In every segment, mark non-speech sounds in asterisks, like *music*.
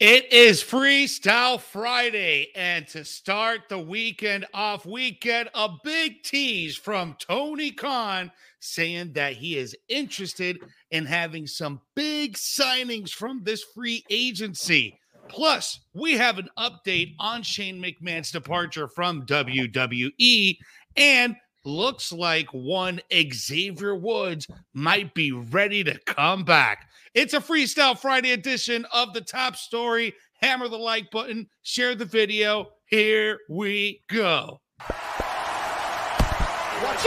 It is Freestyle Friday, and to start the weekend off, we get a big tease from Tony Khan saying that he is interested in having some big signings from this free agency. Plus, we have an update on Shane McMahon's departure from WWE, and looks like one Xavier Woods might be ready to come back. It's a Freestyle Friday edition of the top story. Hammer the like button, share the video. Here we go. Watch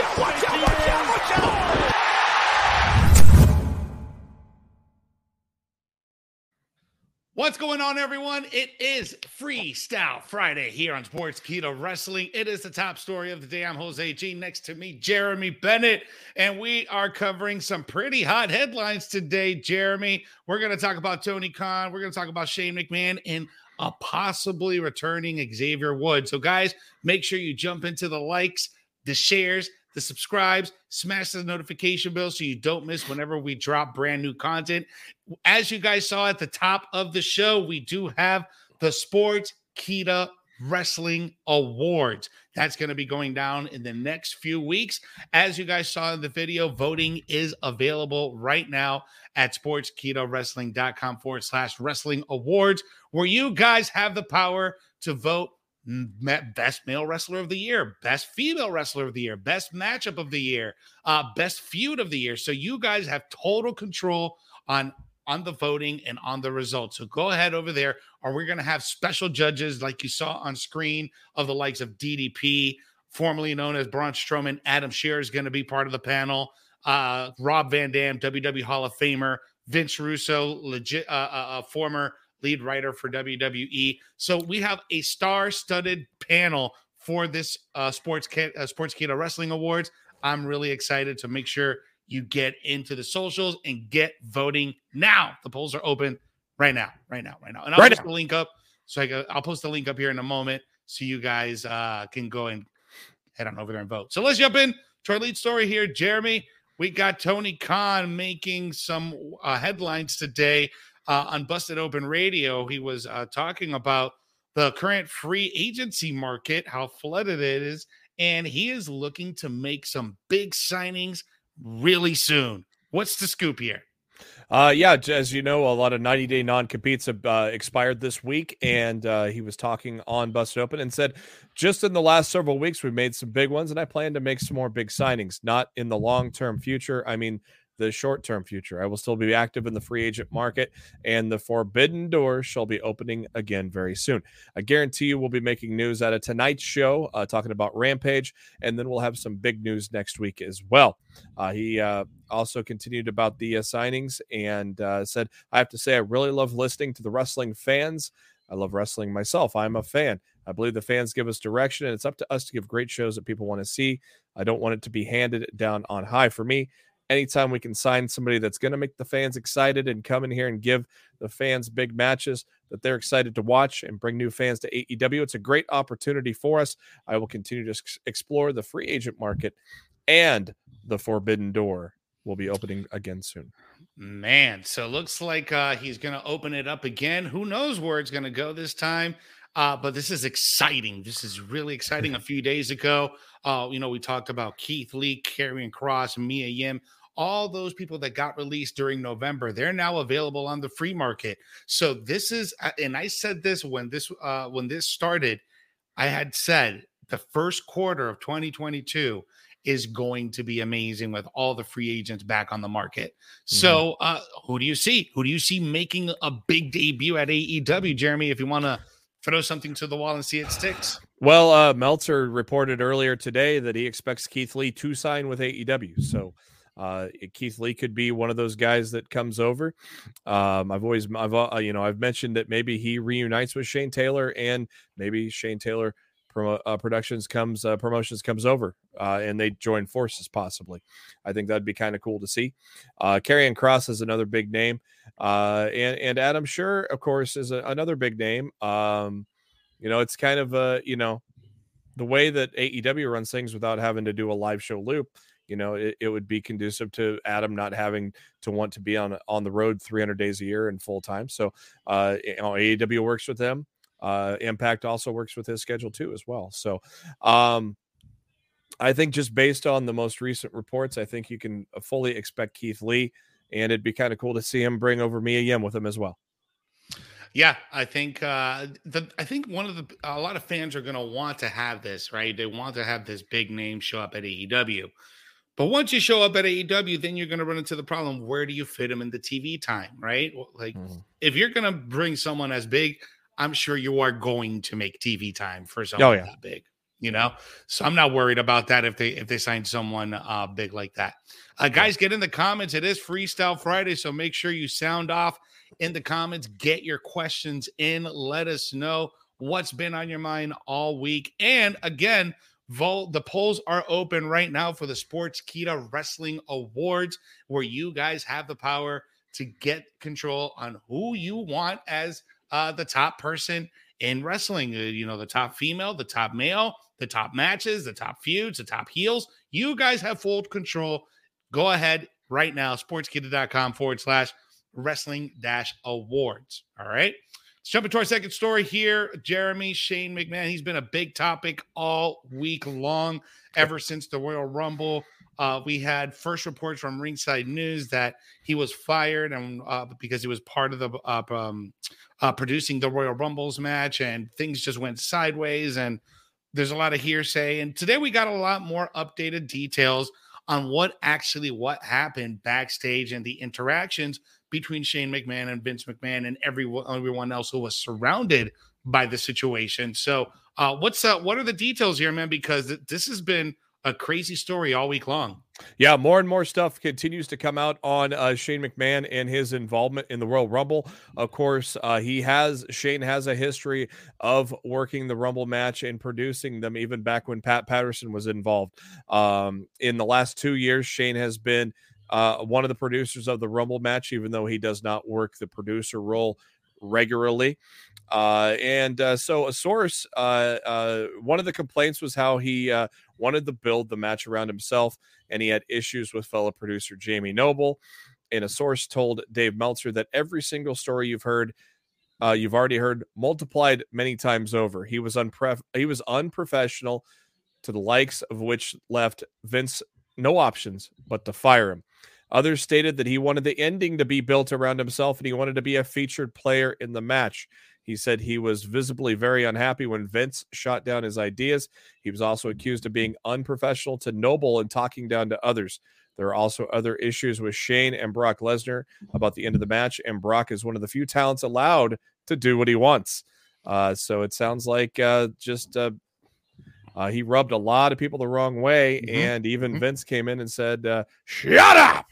out, watch out, watch out, watch out. What's going on, everyone? It is Freestyle Friday here on Sportskeeda Wrestling. It is the top story of the day. I'm Jose G. Next to me, Jeremy Bennett, and we are covering some pretty hot headlines today. Jeremy, we're going to talk about Tony Khan. We're going to talk about Shane McMahon and a possibly returning Xavier Woods. So, guys, make sure you jump into the likes, the shares, the subscribes, smash the notification bell so you don't miss whenever we drop brand new content. As you guys saw at the top of the show, we do have the Sports Kita Wrestling Awards. That's going to be going down in the next few weeks. As you guys saw in the video, voting is available right now at sportskeedawrestling.com forward slash wrestling awards, where you guys have the power to vote best male wrestler of the year, best female wrestler of the year, best matchup of the year, uh, best feud of the year. So you guys have total control on on the voting and on the results. So go ahead over there, or we're going to have special judges like you saw on screen of the likes of DDP, formerly known as Braun Strowman. Adam Scherr is going to be part of the panel. Uh, Rob Van Dam, WWE Hall of Famer. Vince Russo, legit, uh, uh, uh former lead writer for WWE. So we have a star-studded panel for this uh, sports uh, Sportskeeda Wrestling Awards. I'm really excited to make sure you get into the socials and get voting now. The polls are open right now, right now, right now. And I'll right post now. the link up. So I, will post the link up here in a moment so you guys uh, can go and head on over there and vote. So let's jump in to our lead story here. Jeremy, we got Tony Khan making some uh, headlines today uh, on Busted Open Radio, he was uh, talking about the current free agency market, how flooded it is, and he is looking to make some big signings really soon. What's the scoop here? Uh, yeah, as you know, a lot of 90 day non competes uh, expired this week. And uh, he was talking on Busted Open and said, just in the last several weeks, we've made some big ones, and I plan to make some more big signings, not in the long term future. I mean, the short term future. I will still be active in the free agent market, and the forbidden door shall be opening again very soon. I guarantee you we'll be making news out of tonight's show uh, talking about Rampage, and then we'll have some big news next week as well. Uh, he uh, also continued about the uh, signings and uh, said, I have to say, I really love listening to the wrestling fans. I love wrestling myself. I'm a fan. I believe the fans give us direction, and it's up to us to give great shows that people want to see. I don't want it to be handed down on high. For me, anytime we can sign somebody that's going to make the fans excited and come in here and give the fans big matches that they're excited to watch and bring new fans to AEW, it's a great opportunity for us. I will continue to explore the free agent market and the forbidden door will be opening again soon. Man, so looks like uh, he's going to open it up again. Who knows where it's going to go this time? Uh, but this is exciting. This is really exciting. A few days ago, uh, you know, we talked about Keith Lee, Karrion Kross, Mia Yim, all those people that got released during November. They're now available on the free market. So this is, uh, and I said this when this uh, when this started. I had said the first quarter of 2022 is going to be amazing with all the free agents back on the market. Mm-hmm. So, uh, who do you see? Who do you see making a big debut at AEW, Jeremy? If you want to throw something to the wall and see it sticks. Well, uh, Meltzer reported earlier today that he expects Keith Lee to sign with AEW. So uh, Keith Lee could be one of those guys that comes over. Um, I've always, I've, uh, you know, I've mentioned that maybe he reunites with Shane Taylor, and maybe Shane Taylor Pro, uh, Productions comes, uh, promotions comes over, uh, and they join forces possibly. I think that'd be kind of cool to see. Uh, Kross is another big name. Uh, and and Adam Scherr, of course, is a, another big name. Um, you know, it's kind of a you know the way that AEW runs things without having to do a live show loop. you know, it, it would be conducive to Adam not having to want to be on on the road 300 days a year and full time. So, uh, you know, AEW works with them. Uh, Impact also works with his schedule too, as well. So, um, I think just based on the most recent reports, I think you can uh, fully expect Keith Lee, and it'd be kind of cool to see him bring over Mia Yim with him as well. Yeah, I think uh, the I think one of the a lot of fans are going to want to have this right. They want to have this big name show up at AEW, but once you show up at AEW, then you're going to run into the problem: where do you fit him in the TV time? Right? Like mm-hmm. if you're going to bring someone as big, I'm sure you are going to make TV time for oh, someone oh, yeah. that big. You know, so I'm not worried about that if they if they sign someone uh, big like that. Uh, guys, get in the comments. It is Freestyle Friday, so make sure you sound off in the comments. Get your questions in. Let us know what's been on your mind all week. And again, vote. The polls are open right now for the Sportskeeda Wrestling Awards, where you guys have the power to get control on who you want as uh, the top person in wrestling. Uh, you know, the top female, the top male, the top matches, the top feuds, the top heels. You guys have full control. Go ahead right now, sportskeeda.com forward slash wrestling dash awards. All right. Let's jump into our second story here. Jeremy Shane McMahon. He's been a big topic all week long, ever since the Royal Rumble. Uh, we had first reports from Ringside News that he was fired and uh, because he was part of the uh, um, uh, producing the Royal Rumbles match, and things just went sideways. And there's a lot of hearsay. And today we got a lot more updated details on what actually what happened backstage and the interactions between Shane McMahon and Vince McMahon and everyone everyone else who was surrounded by the situation. So, uh, what's uh, what are the details here, man? Because this has been a crazy story all week long. Yeah, more and more stuff continues to come out on uh, Shane McMahon and his involvement in the Royal Rumble. Of course, uh, he has Shane has a history of working the Rumble match and producing them, even back when Pat Patterson was involved. Um, in the last two years, Shane has been uh, one of the producers of the Rumble match, even though he does not work the producer role regularly. Uh, and uh, so, a source, uh, uh, one of the complaints was how he uh, wanted to build the match around himself, and he had issues with fellow producer Jamie Noble. And a source told Dave Meltzer that every single story you've heard, uh, you've already heard multiplied many times over. He was unpre- he was unprofessional to the likes of which left Vince no options but to fire him. Others stated that he wanted the ending to be built around himself and he wanted to be a featured player in the match. He said he was visibly very unhappy when Vince shot down his ideas. He was also accused of being unprofessional to Noble and talking down to others. There are also other issues with Shane and Brock Lesnar about the end of the match, and Brock is one of the few talents allowed to do what he wants. Uh, so it sounds like uh, just uh, uh he rubbed a lot of people the wrong way, mm-hmm. and even mm-hmm. Vince came in and said, uh, "Shut up."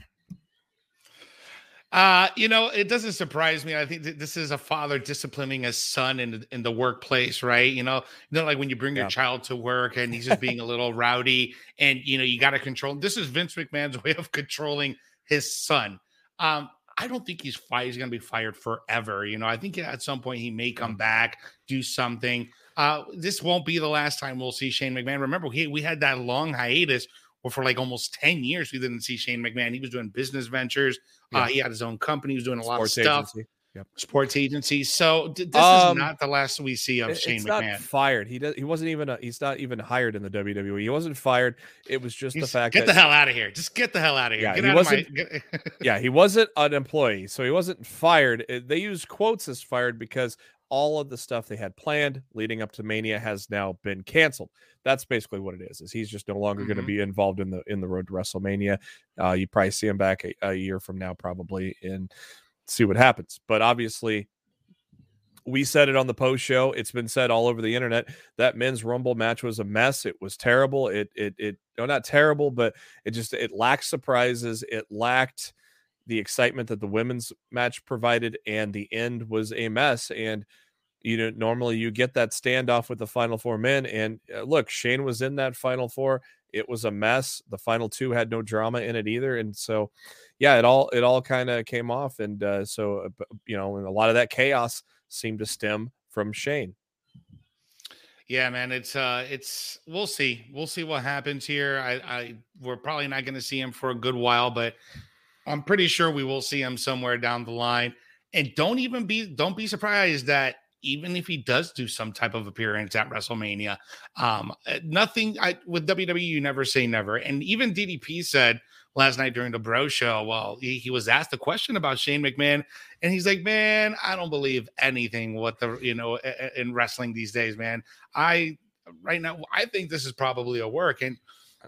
Uh, you know, it doesn't surprise me. I think this is a father disciplining his son in in the workplace, right? You know, you know, like when you bring yeah. your child to work and he's just being a little rowdy, and you know, you got to control. This is Vince McMahon's *laughs* way of controlling his son. Um, I don't think he's fired. He's going to be fired forever. You know, I think at some point he may come back, do something. Uh, this won't be the last time we'll see Shane McMahon. Remember, he, we had that long hiatus where for like almost 10 years we didn't see Shane McMahon. He was doing business ventures. Yeah. Uh, he had his own company. He was doing a lot of stuff. Agency. Yep. Sports agency. So this um, is not the last we see of Shane McMahon. fired. He does. He wasn't even. A, he's not even hired in the WWE. He wasn't fired. It was just he's, the fact. Get that, the hell out of here. Just get the hell out of here. Yeah, get he wasn't. My, yeah, he wasn't an employee, so he wasn't fired. They use quotes as fired because all of the stuff they had planned leading up to Mania has now been canceled. That's basically what it is. Is he's just no longer mm-hmm. going to be involved in the in the road to WrestleMania. Uh, you probably see him back a, a year from now, probably, and see what happens. But obviously, we said it on the post show. It's been said all over the internet that men's rumble match was a mess. It was terrible. It it it no not terrible, but it just it lacked surprises. It lacked the excitement that the women's match provided, and the end was a mess. And you know, normally you get that standoff with the final four men. And uh, look, Shane was in that final four. It was a mess. The final two had no drama in it either. And so, yeah, it all it all kind of came off. And uh, so, uh, you know, and a lot of that chaos seemed to stem from Shane. Yeah, man, it's uh it's we'll see. We'll see what happens here. I I we're probably not going to see him for a good while, but I'm pretty sure we will see him somewhere down the line. And don't even be don't be surprised that even if he does do some type of appearance at WrestleMania, um, uh, nothing I, with WWE, you never say never. And even DDP said last night during the Bro Show, well, he, he was asked a question about Shane McMahon, and he's like, "Man, I don't believe anything what the you know in wrestling these days, man. I right now, I think this is probably a work, and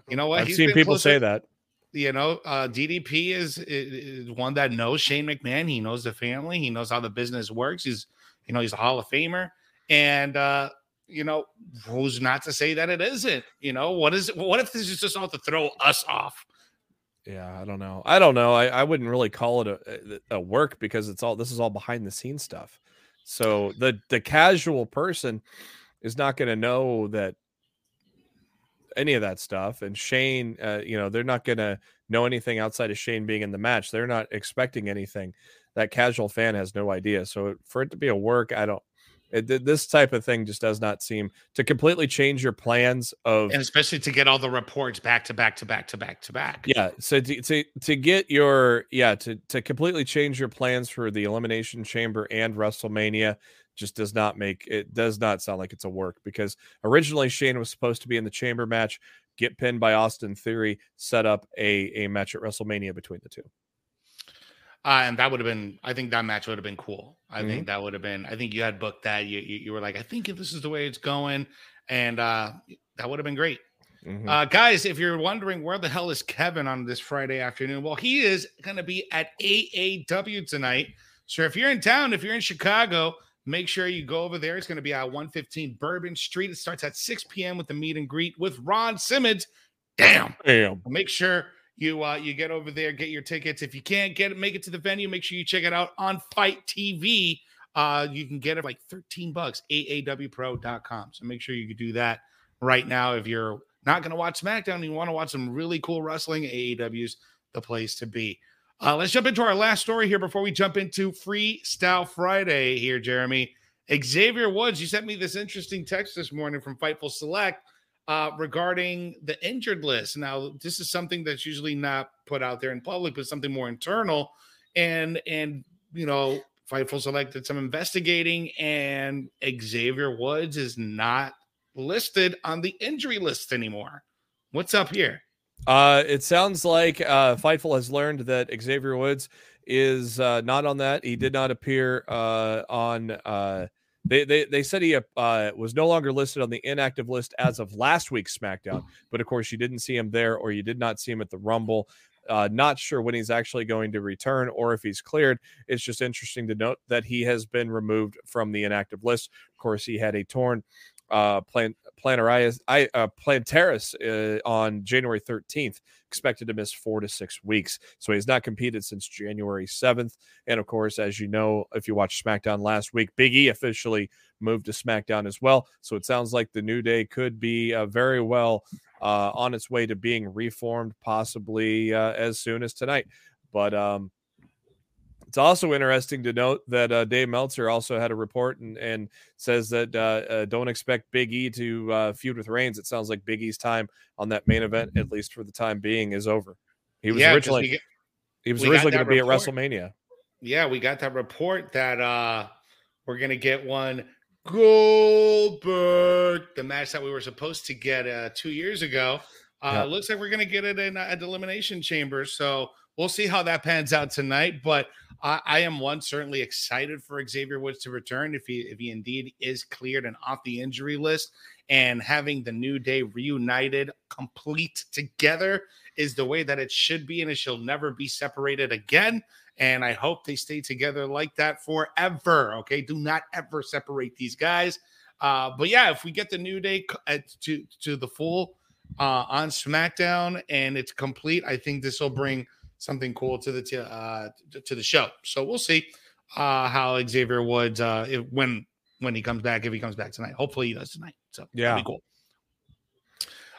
you know what? I've He's seen people say that." you know, uh, DDP is, is, one that knows Shane McMahon. He knows the family. He knows how the business works. He's you know, he's a Hall of Famer. And, uh, you know, who's not to say that it isn't? You know, what is it? what if this is just all to throw us off? Yeah, I don't know. I don't know. I, I wouldn't really call it a, a work because it's all this is all behind the scenes stuff. So the the casual person is not going to know that any of that stuff. And Shane, uh, you know, they're not going to know anything outside of Shane being in the match. They're not expecting anything that casual fan has no idea. So for it to be a work, I don't. It, this type of thing just does not seem to completely change your plans of, and especially to get all the reports back to back to back to back to back. Yeah, so to to, to get your yeah to to completely change your plans for the Elimination Chamber and WrestleMania just does not make it does not sound like it's a work because originally Shane was supposed to be in the Chamber match, get pinned by Austin Theory, set up a a match at WrestleMania between the two. Uh, and that would have been, I think that match would have been cool. I mm-hmm. think that would have been, I think you had booked that. You, you, you were like, I think if this is the way it's going. And uh, that would have been great. Mm-hmm. Uh, guys, if you're wondering where the hell is Kevin on this Friday afternoon, well, he is going to be at AAW tonight. So if you're in town, if you're in Chicago, make sure you go over there. It's going to be at 115 Bourbon Street. It starts at 6 p.m. with the meet and greet with Ron Simmons. Damn. Damn. Make sure you uh, you get over there, get your tickets. If you can't get it, make it to the venue. Make sure you check it out on FITE TV. Uh, you can get it like 13 bucks, aawpro.com. So make sure you do that right now. If you're not going to watch SmackDown and you want to watch some really cool wrestling, AAW's the place to be. Uh, let's jump into our last story here before we jump into Freestyle Friday here, Jeremy. Xavier Woods, you sent me this interesting text this morning from Fightful Select uh, regarding the injured list. Now, this is something that's usually not put out there in public, but something more internal. And and you know, Fightful selected some investigating, and Xavier Woods is not listed on the injury list anymore. What's up here? Uh, it sounds like uh, Fightful has learned that Xavier Woods is uh, not on that. He did not appear uh, on uh, they, they, they said he uh, was no longer listed on the inactive list as of last week's SmackDown, but of course you didn't see him there, or you did not see him at the Rumble. Uh, not sure when he's actually going to return or if he's cleared. It's just interesting to note that he has been removed from the inactive list. Of course, he had a torn uh, plan, planarias, I, uh, plantaris uh, on January 13th, expected to miss four to six weeks. So he's not competed since January 7th. And of course, as you know, if you watched SmackDown last week, Big E officially moved to SmackDown as well. So it sounds like the New Day could be uh, very well uh, on its way to being reformed, possibly uh, as soon as tonight. But um, it's also interesting to note that uh, Dave Meltzer also had a report and, and says that uh, uh, don't expect Big E to uh, feud with Reigns. It sounds like Big E's time on that main event, at least for the time being, is over. He was yeah, originally get, he was originally going to be at WrestleMania. Yeah, we got that report that uh we're going to get one Goldberg, the match that we were supposed to get uh, two years ago. Uh, yep. Looks like we're going to get it in uh, at Elimination Chamber. So we'll see how that pans out tonight. But I, I, am one certainly excited for Xavier Woods to return if he if he indeed is cleared and off the injury list. And having the new day reunited, complete together is the way that it should be, and it shall never be separated again. And I hope they stay together like that forever. Okay, do not ever separate these guys. Uh, but yeah, if we get the new day to to the full uh, on SmackDown and it's complete, I think this will bring something cool to the t- uh, to the show. So we'll see uh, how Xavier Woods uh, if, when when he comes back if he comes back tonight. Hopefully he does tonight. So yeah, cool.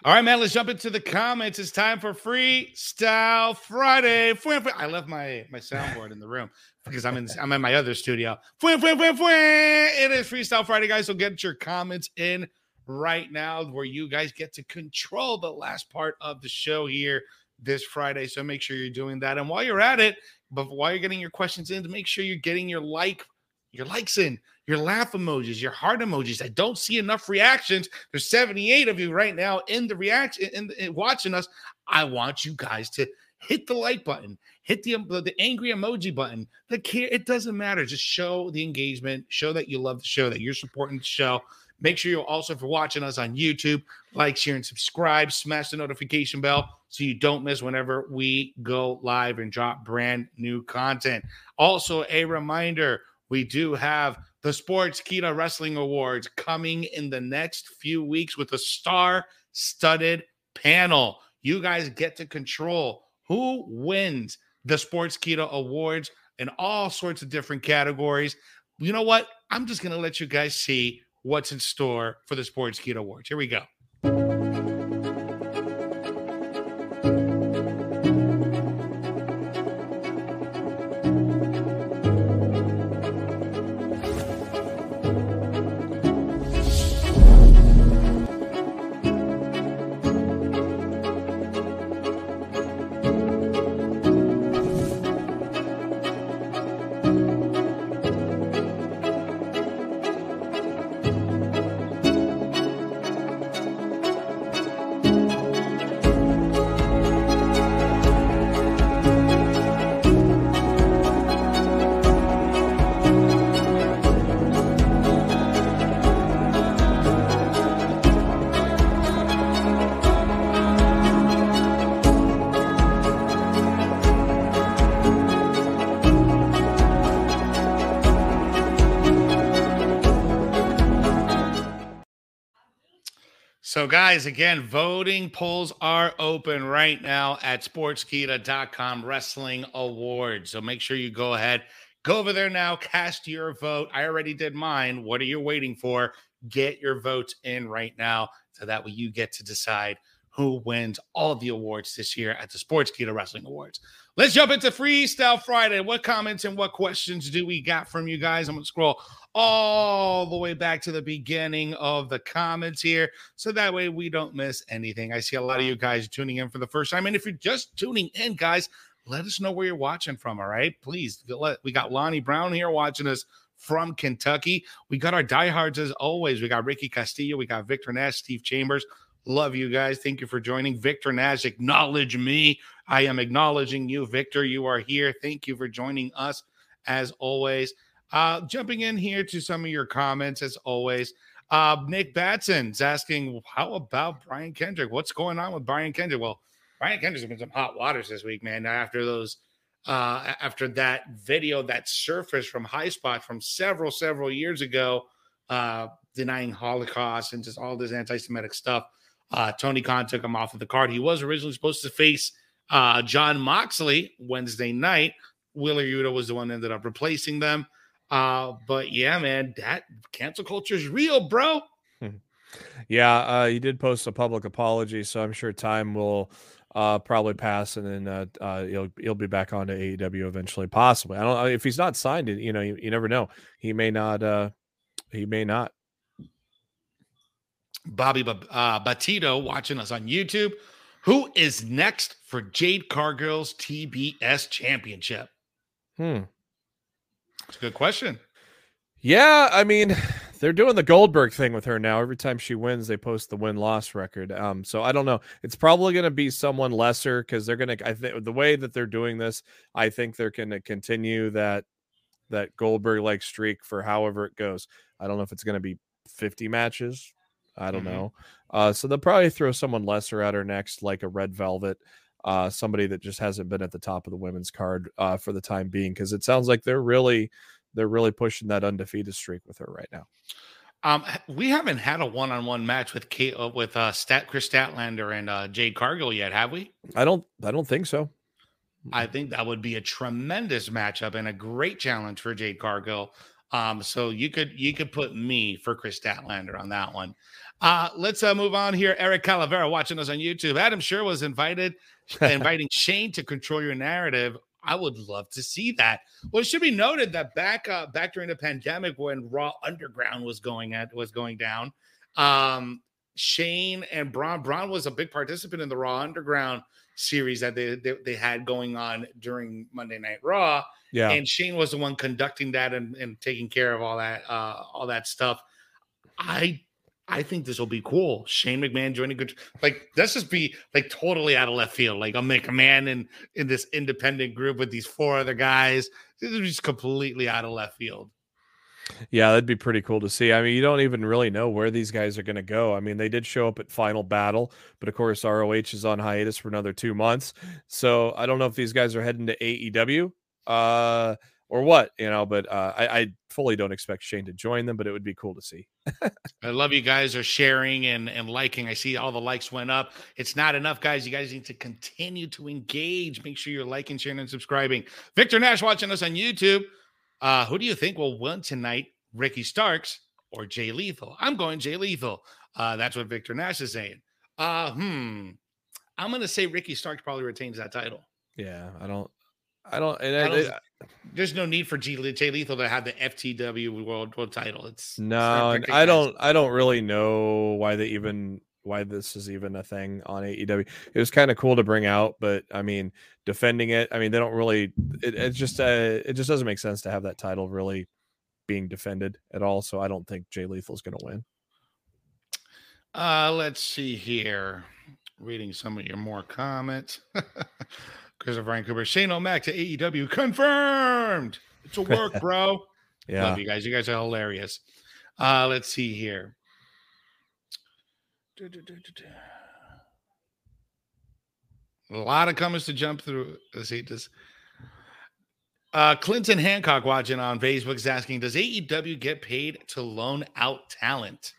All right, man. Let's jump into the comments. It's time for Freestyle Friday. I left my my soundboard in the room because I'm in I'm in my other studio. It is Freestyle Friday, guys. So get your comments in right now where you guys get to control the last part of the show here this Friday. So make sure you're doing that. And while you're at it, but while you're getting your questions in, make sure you're getting your like, your likes in, your laugh emojis, your heart emojis. I don't see enough reactions. There's 78 of you right now in the reaction in, in watching us. I want you guys to hit the like button, hit the the angry emoji button. The care it doesn't matter. Just show the engagement, show that you love the show, that you're supporting the show. Make sure you're also for watching us on YouTube, like, share, and subscribe. Smash the notification bell so you don't miss whenever we go live and drop brand new content. Also, a reminder we do have the Sportskeeda Wrestling Awards coming in the next few weeks with a star studded panel. You guys get to control who wins the Sportskeeda Awards in all sorts of different categories. You know what? I'm just going to let you guys see what's in store for the Sportskeeda Awards. Here we go. So, guys, again, voting polls are open right now at sportskeeda.com wrestling awards. So make sure you go ahead, go over there now, cast your vote. I already did mine. What are you waiting for? Get your votes in right now so that way you get to decide who wins all of the awards this year at the Sports Sportskeeda Wrestling Awards. Let's jump into Freestyle Friday. What comments and what questions do we got from you guys? I'm going to scroll all the way back to the beginning of the comments here. So that way we don't miss anything. I see a lot of you guys tuning in for the first time. And if you're just tuning in, guys, let us know where you're watching from. All right. Please. We got Lonnie Brown here watching us from Kentucky. We got our diehards as always. We got Ricky Castillo. We got Victor Nash, Steve Chambers. Love you guys. Thank you for joining. Victor Nash, acknowledge me. I am acknowledging you, Victor. You are here. Thank you for joining us as always. Uh, jumping in here to some of your comments, as always. Uh, Nick Batson's asking, how about Brian Kendrick? What's going on with Brian Kendrick? Well, Brian Kendrick's been some hot waters this week, man. After those, uh, after that video that surfaced from High Spot from several, several years ago, uh, denying Holocaust and just all this anti-Semitic stuff. Uh, Tony Khan took him off of the card. He was originally supposed to face uh, Jon Moxley Wednesday night. Wheeler Yuta was the one that ended up replacing them. Uh, but yeah, man, that cancel culture is real, bro. *laughs* yeah, uh, he did post a public apology, so I'm sure time will uh, probably pass, and then uh, uh, he'll he'll be back on to AEW eventually, possibly. I don't know if he's not signed. it You know, you, you never know. He may not. Uh, he may not. Bobby uh, Batito watching us on YouTube. Who is next for Jade Cargill's TBS Championship? Hmm. It's a good question. Yeah, I mean, they're doing the Goldberg thing with her now. Every time she wins, they post the win loss record. Um, so I don't know. It's probably going to be someone lesser because they're going to. I think the way that they're doing this, I think they're going to continue that that Goldberg like streak for however it goes. I don't know if it's going to be 50 matches. I don't mm-hmm. know. Uh, so they'll probably throw someone lesser at her next, like a Red Velvet uh, somebody that just hasn't been at the top of the women's card uh, for the time being because it sounds like they're really they're really pushing that undefeated streak with her right now. Um, we haven't had a one-on-one match with Kate uh, with uh, Stat Kris Statlander and uh, Jade Cargill yet, have we? I don't. I don't think so. I think that would be a tremendous matchup and a great challenge for Jade Cargill. Um, so you could you could put me for Kris Statlander on that one. Uh, let's uh, move on here. Eric Calavera watching us on YouTube. Adam Scherr was invited *laughs* inviting Shane to control your narrative. I would love to see that. Well, it should be noted that back uh, back during the pandemic when Raw Underground was going at was going down, Um, Shane and Braun. Braun was a big participant in the Raw Underground series that they, they, they had going on during Monday Night Raw. Yeah. And Shane was the one conducting that and, and taking care of all that uh all that stuff. I I think this will be cool. Shane McMahon joining good like let's just be like totally out of left field. Like I'll make a McMahon in in this independent group with these four other guys. This is just completely out of left field. Yeah, that'd be pretty cool to see. I mean, you don't even really know where these guys are going to go. I mean, they did show up at Final Battle, but of course, ROH is on hiatus for another two months. So I don't know if these guys are heading to AEW uh, or what, you know, but uh, I, I fully don't expect Shane to join them, but it would be cool to see. *laughs* I love you guys are sharing and, and liking. I see all the likes went up. It's not enough, guys. You guys need to continue to engage. Make sure you're liking, sharing, and subscribing. Victor Nash watching us on YouTube. Uh, who do you think will win tonight? Ricky Starks or Jay Lethal? I'm going Jay Lethal. Uh, that's what Victor Nash is saying. Uh, hmm. I'm going to say Ricky Starks probably retains that title. Yeah, I don't, I don't, and I don't- There's no need for G- Jay Lethal to have the FTW World World Title. It's no. I don't, I don't really know why they even why this is even a thing on AEW. It was kind of cool to bring out, but I mean, defending it, I mean, they don't really. It, it just, uh, it just doesn't make sense to have that title really being defended at all. So I don't think Jay Lethal's going to win. Uh, let's see here. Reading some of your more comments. *laughs* Christopher Vancouver, Shane O'Mac to AEW confirmed. It's a work, *laughs* bro. Yeah, Love you guys. You guys are hilarious. Uh, let's see here. A lot of comments to jump through. Let's see this. Uh, Clinton Hancock watching on Facebook is asking, does AEW get paid to loan out talent?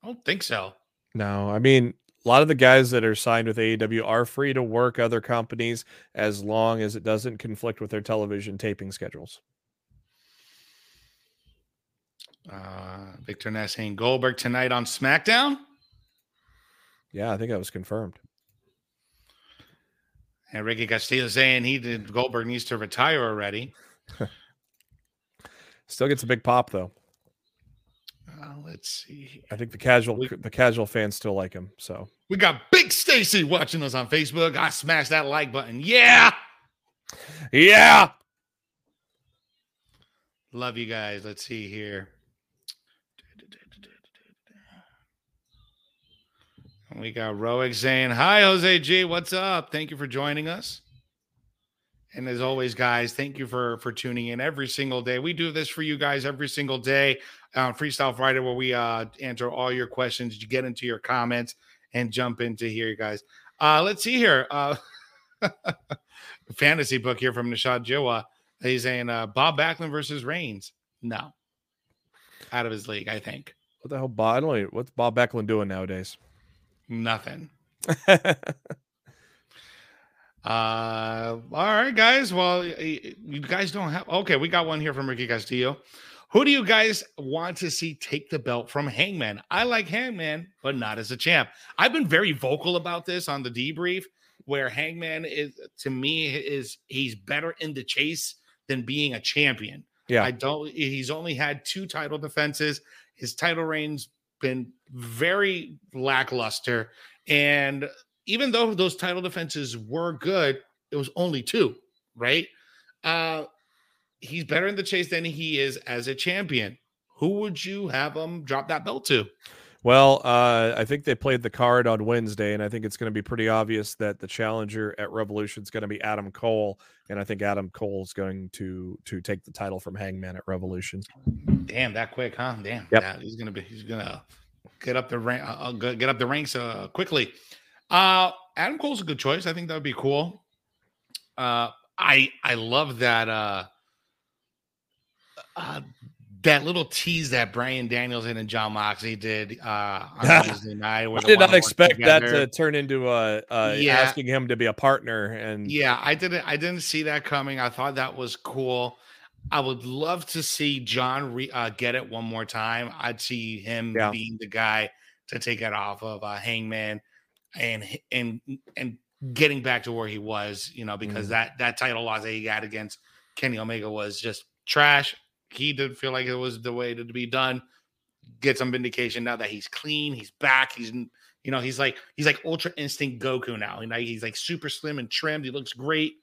I don't think so. No, I mean, a lot of the guys that are signed with AEW are free to work other companies as long as it doesn't conflict with their television taping schedules. Uh, Victor Nash saying Goldberg tonight on SmackDown. Yeah, I think that was confirmed. And Ricky Castillo saying he did Goldberg needs to retire already. *laughs* Still gets a big pop though. Uh, let's see. I think the casual We- the casual fans still like him. So We got Big Stacy watching us on Facebook. I smashed that like button. Yeah. yeah, Love you guys. Let's see here. And We got Roic saying, Hi, Jose G. What's up? Thank you for joining us. And as always, guys, thank you for for tuning in every single day. We do this for you guys every single day on Freestyle Friday, where we uh answer all your questions. You get into your comments and jump into here, you guys. Uh let's see here. Uh *laughs* fantasy book here from Nishad Jiwa. He's saying uh Bob Backlund versus Reigns. No. Out of his league, I think. what the hell? Bob, I don't know what's Bob Backlund doing nowadays. Nothing. *laughs* Uh, all right, guys. Well, you guys don't have. Okay, we got one here from Ricky Castillo. Who do you guys want to see take the belt from Hangman? I like Hangman, but not as a champ. I've been very vocal about this on the debrief, where Hangman is to me is he's better in the chase than being a champion. Yeah. I don't. He's only had two title defenses. His title reign's been very lackluster, and even though those title defenses were good, it was only two, right? Uh he's better in the chase than he is as a champion. Who would you have him drop that belt to? Well, uh, I think they played the card on Wednesday, and I think it's going to be pretty obvious that the challenger at Revolution is going to be Adam Cole, and I think Adam Cole is going to to take the title from Hangman at Revolution. Damn, that quick, huh? Damn, Yep. yeah, he's gonna be he's gonna get up the rank, uh, uh, get up the ranks uh, quickly. Uh, Adam Cole's a good choice. I think that would be cool. Uh, I I love that uh, uh that little tease that Bryan Danielson and Jon Moxley did uh on *laughs* Wednesday night. I did not expect that to turn into uh, uh, Yeah. asking him to be a partner, and Yeah, I didn't. I didn't see that coming. I thought that was cool. I would love to see Jon re, uh, get it one more time. I'd see him Yeah. being the guy to take it off of uh, Hangman, and and and getting back to where he was. You know, because Mhm. that that title loss that he got against Kenny Omega was just trash. He didn't feel like it was the way to be done. get some vindication now that he's clean, he's back, he's you know, he's like he's like ultra instinct Goku now. You know, he's like super slim and trimmed. He looks great.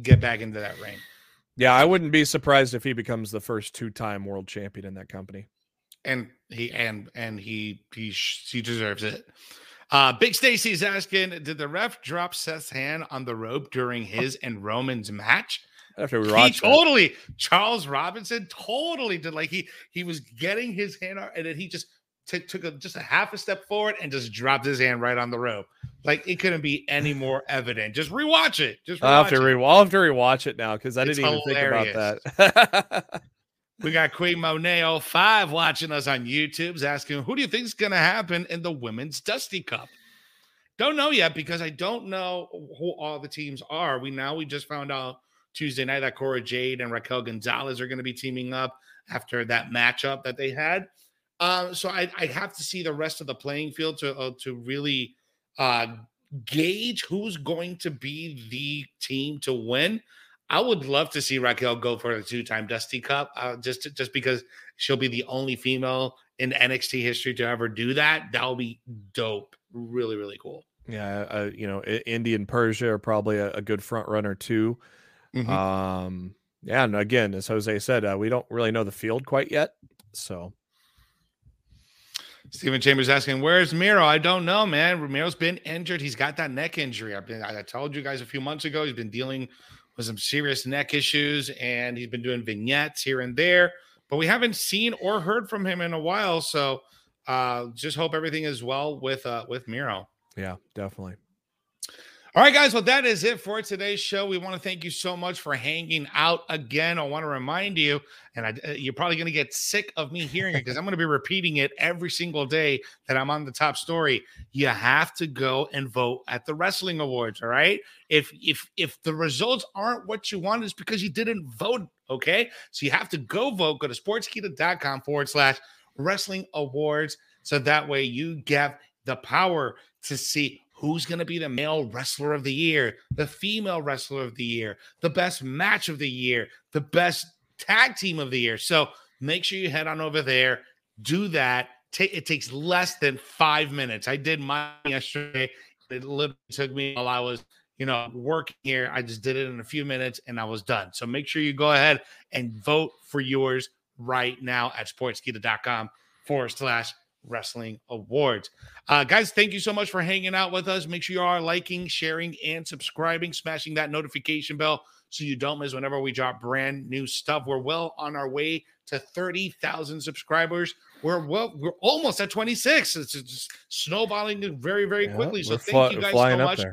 Get back into that ring. Yeah, I wouldn't be surprised if he becomes the first two-time world champion in that company. And he and and he he he deserves it. Uh, Big Stacy's asking, did the ref drop Seth's hand on the rope during his and Roman's match? After we he totally that. Charles Robinson totally did like he he was getting his hand out and then he just t- took a, just a half a step forward and just dropped his hand right on the rope. Like it couldn't be any *sighs* more evident. Just rewatch it. Just I'll have to re- I'll have to rewatch it now because I it's didn't even hilarious. think about that. *laughs* we got Queen Monet 05 watching us on YouTube's asking, who do you think is going to happen in the women's Dusty Cup? Don't know yet because I don't know who all the teams are. We now we just found out Tuesday night that Cora Jade and Raquel Gonzalez are going to be teaming up after that matchup that they had. Uh, so I, I have to see the rest of the playing field to uh, to really uh, gauge who's going to be the team to win. I would love to see Raquel go for a two-time Dusty Cup, uh, just just because she'll be the only female in NXT history to ever do that. That would be dope. Really, really cool. Yeah, uh, you know, Indi and Persia are probably a, a good front runner too. Mm-hmm. Um, yeah, and again, as Jose said, uh, we don't really know the field quite yet, so Stephen Chambers asking, "Where's Miro?" I don't know, man. Miro's been injured. He's got that neck injury. I've been, I told you guys a few months ago. He's been dealing with some serious neck issues, and he's been doing vignettes here and there. But we haven't seen or heard from him in a while. So, uh, just hope everything is well with uh, with Miro. Yeah, definitely. All right, guys. Well, that is it for today's show. We want to thank you so much for hanging out again. I want to remind you, and I, uh, you're probably going to get sick of me hearing it because I'm going to be repeating it every single day that I'm on the top story. You have to go and vote at the wrestling awards. All right. If if if the results aren't what you want, it's because you didn't vote. Okay. So you have to go vote. Go to sportskeeda.com forward slash wrestling awards. So that way you get the power to see who's going to be the male wrestler of the year, the female wrestler of the year, the best match of the year, the best tag team of the year. So make sure you head on over there, do that. it takes less than five minutes. I did mine yesterday. It literally took me while I was, you know, working here. I just did it in a few minutes and I was done. So make sure you go ahead and vote for yours right now at sportskeeda.com forward slash Wrestling Awards. Uh, guys, thank you so much for hanging out with us. Make sure you are liking, sharing, and subscribing, smashing that notification bell so you don't miss whenever we drop brand new stuff. We're well on our way to 30,000 subscribers. We're well, we're almost at 26. It's just snowballing very, very quickly. so thank you guys so much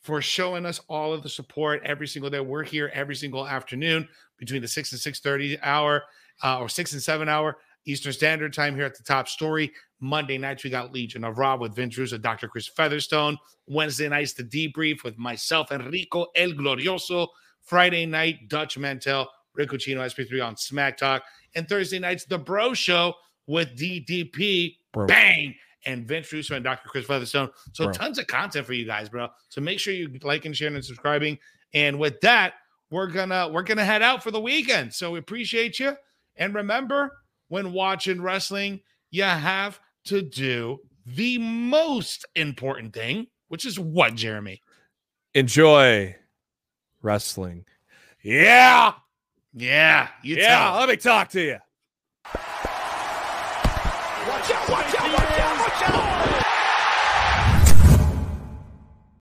for showing us all of the support every single day. We're here every single afternoon between the 6 and 6:30 hour uh, or 6 and 7 hour. Eastern Standard Time here at the top story. Monday nights, we got Legion of RAW with Vince Russo, Dr. Chris Featherstone. Wednesday nights, the debrief with myself, Enrico El Glorioso. Friday night, Dutch Mantell, Rick Ucchino, SP3 on Smack Talk. And Thursday nights, The Bro Show with DDP. Bro. Bang! And Vince Russo and Dr. Chris Featherstone. So bro. tons of content for you guys, bro. So make sure you like and share and subscribing. And with that, we're gonna we're gonna head out for the weekend. So we appreciate you. And remember, when watching wrestling, you have to do the most important thing, which is what, Jeremy? Enjoy wrestling. Yeah. Yeah. yeah. Tell. Let me talk to you. Watch out. Watch out.